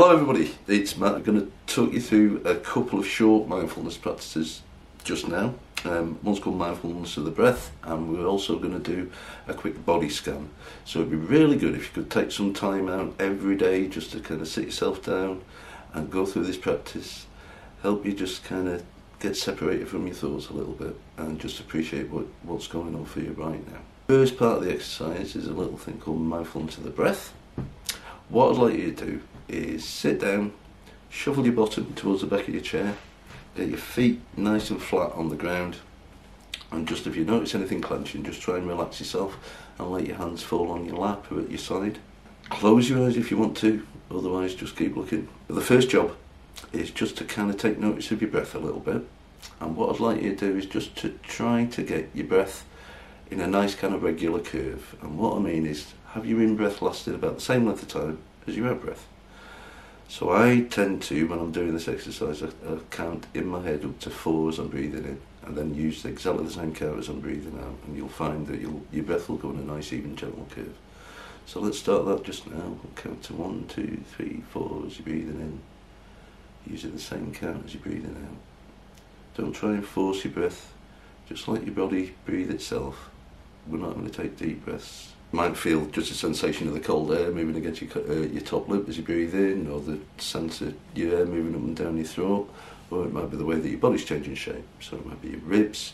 Hello, everybody. It's Matt. I'm going to talk you through a couple of short mindfulness practices just now. Um, one's called mindfulness of the breath, and we're also going to do a quick body scan. So it'd be really good if you could take some time out every day just to kind of sit yourself down and go through this practice. Help you just kind of get separated from your thoughts a little bit and just appreciate what, what's going on for you right now. First part of the exercise is a little thing called mindfulness of the breath. What I'd like you to do is sit down, shuffle your bottom towards the back of your chair, get your feet nice and flat on the ground, and just if you notice anything clenching, just try and relax yourself and let your hands fall on your lap or at your side. Close your eyes if you want to, otherwise just keep looking. The first job is just to kind of take notice of your breath a little bit. And what I'd like you to do is just to try to get your breath in a nice kind of regular curve. And what I mean is have your in breath lasted about the same length of time as your out breath. So I tend to, when I'm doing this exercise, I, I count in my head up to four as I'm breathing in, and then use exactly the same count as I'm breathing out, and you'll find that you'll, your breath will go in a nice, even, gentle curve. So let's start that just now. We'll count to one, two, three, four as you're breathing in, using the same count as you're breathing out. Don't try and force your breath, just let your body breathe itself. We're not going to take deep breaths might feel just a sensation of the cold air moving against your, uh, your top lip as you breathe in, or the sense of your air moving up and down your throat, or it might be the way that your body's changing shape. So it might be your ribs,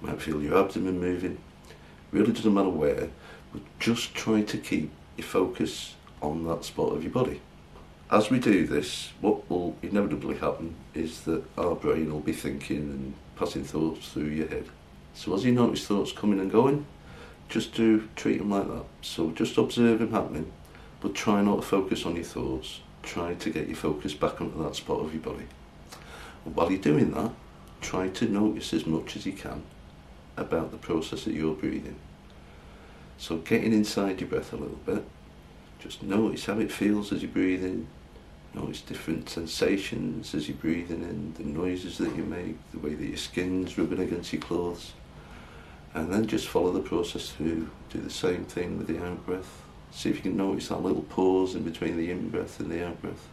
you might feel your abdomen moving. Really doesn't matter where, but just try to keep your focus on that spot of your body. As we do this, what will inevitably happen is that our brain will be thinking and passing thoughts through your head. So as you notice thoughts coming and going, just to treat them like that. So just observe them happening, but try not to focus on your thoughts. Try to get your focus back onto that spot of your body. And while you're doing that, try to notice as much as you can about the process that you're breathing. So getting inside your breath a little bit, just notice how it feels as you're breathing. Notice different sensations as you're breathing in, the noises that you make, the way that your skin's rubbing against your clothes and then just follow the process through. Do the same thing with the out breath. See if you can notice that little pause in between the in breath and the out breath.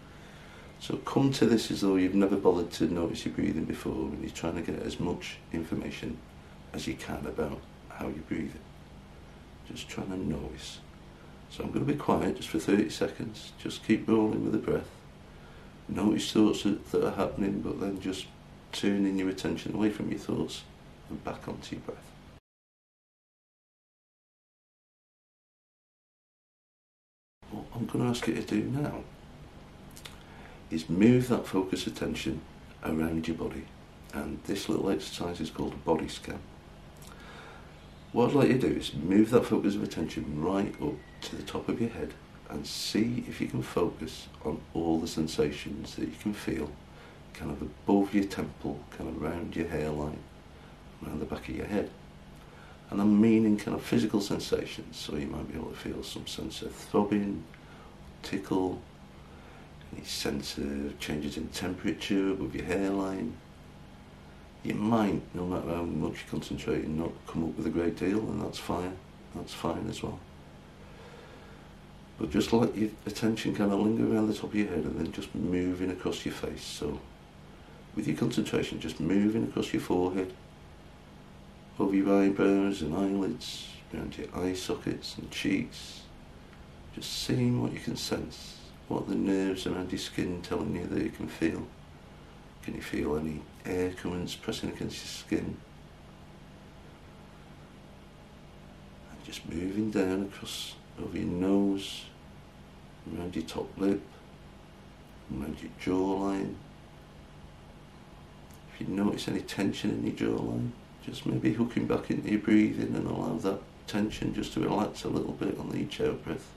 So come to this as though you've never bothered to notice your breathing before and you're trying to get as much information as you can about how you're breathing. Just trying to notice. So I'm going to be quiet just for 30 seconds. Just keep rolling with the breath. Notice thoughts that are happening, but then just turning your attention away from your thoughts and back onto your breath. I'm going to ask you to do now is move that focus attention around your body. And this little exercise is called a body scan. What I'd like you to do is move that focus of attention right up to the top of your head and see if you can focus on all the sensations that you can feel kind of above your temple, kind of around your hairline, around the back of your head and I'm meaning kind of physical sensations. So you might be able to feel some sense of throbbing, tickle, any sense of changes in temperature with your hairline. You might, no matter how much you concentrate, not come up with a great deal, and that's fine. That's fine as well. But just let your attention kind of linger around the top of your head and then just moving across your face. So, with your concentration, just moving across your forehead, over your eyebrows and eyelids, around your eye sockets and cheeks, just seeing what you can sense, what the nerves around your skin telling you that you can feel. Can you feel any air currents pressing against your skin? And just moving down across over your nose, around your top lip, around your jawline. If you notice any tension in your jawline, just maybe hooking back into your breathing and allow that tension just to relax a little bit on each out breath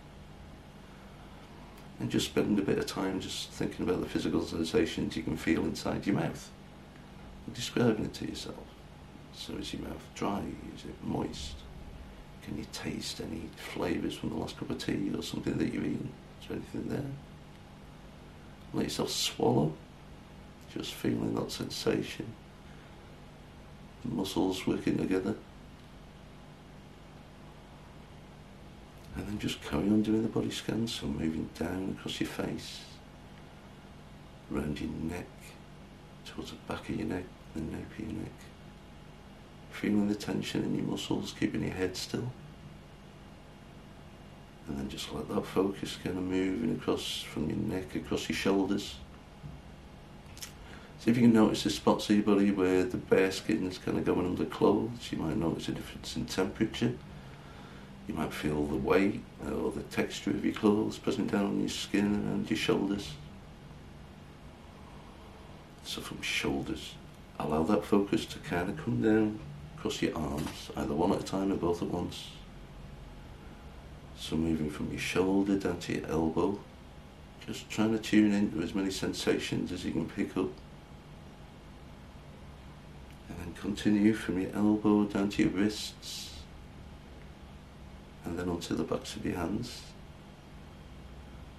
and just spend a bit of time just thinking about the physical sensations you can feel inside your mouth. And describing it to yourself. So is your mouth dry? Is it moist? Can you taste any flavours from the last cup of tea or something that you've eaten? Is there anything there? Let yourself swallow, just feeling that sensation. The muscles working together. And then just carry on doing the body scans, so moving down across your face, around your neck, towards the back of your neck, the nape of your neck. Feeling the tension in your muscles, keeping your head still. And then just let that focus kind of moving across from your neck, across your shoulders. See if you can notice the spots of your body where the bare skin is kind of going under clothes. You might notice a difference in temperature. You might feel the weight or the texture of your clothes pressing down on your skin and your shoulders. So from shoulders, allow that focus to kind of come down across your arms, either one at a time or both at once. So moving from your shoulder down to your elbow, just trying to tune into as many sensations as you can pick up. And then continue from your elbow down to your wrists, and then onto the backs of your hands.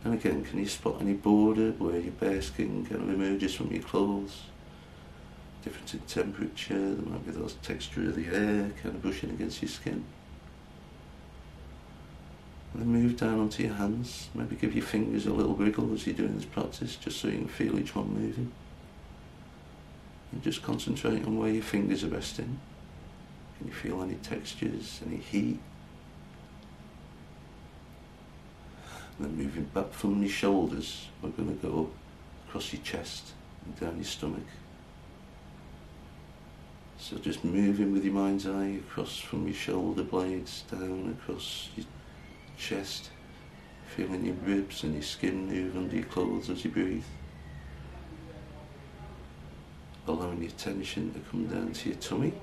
And again, can you spot any border where your bare skin kind of emerges from your clothes? Difference in temperature, there might be those texture of the air kind of brushing against your skin. And then move down onto your hands. Maybe give your fingers a little wiggle as you're doing this practice, just so you can feel each one moving. And just concentrate on where your fingers are resting. Can you feel any textures, any heat? Then moving back from your shoulders, we're going to go across your chest and down your stomach. So just moving with your mind's eye across from your shoulder blades down across your chest, feeling your ribs and your skin move under your clothes as you breathe. Allowing your tension to come down to your tummy.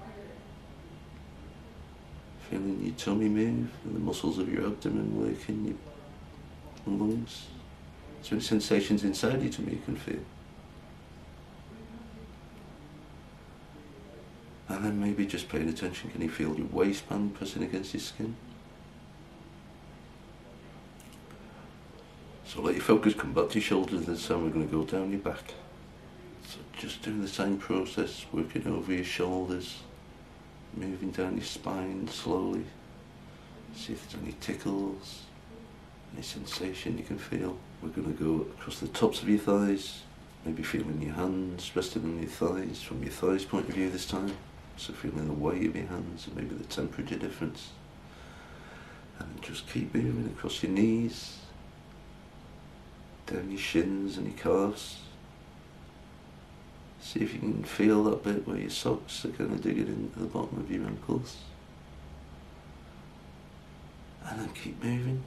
Feeling your tummy move and the muscles of your abdomen working your lungs. So sensations inside your me you can feel. And then maybe just paying attention, can you feel your waistband pressing against your skin? So let your focus come back to your shoulders this time we're going to go down your back. So just doing the same process, working over your shoulders, moving down your spine slowly. See if there's any tickles, any sensation you can feel. We're going to go across the tops of your thighs, maybe feeling your hands resting on your thighs from your thighs point of view this time. So feeling the weight of your hands and maybe the temperature difference. And just keep moving across your knees, down your shins and your calves. See if you can feel that bit where your socks are kind of digging into the bottom of your ankles. And then keep moving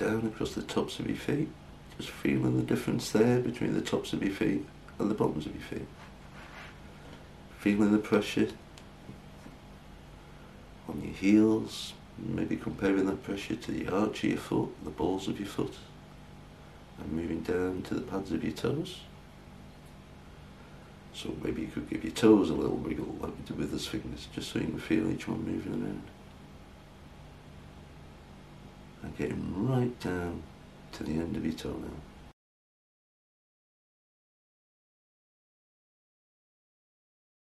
down across the tops of your feet. Just feeling the difference there between the tops of your feet and the bottoms of your feet. Feeling the pressure on your heels, maybe comparing that pressure to the arch of your foot, the balls of your foot and moving down to the pads of your toes. So maybe you could give your toes a little wiggle like we did with his fingers, just so you can feel each one moving around. And getting right down to the end of your toenail.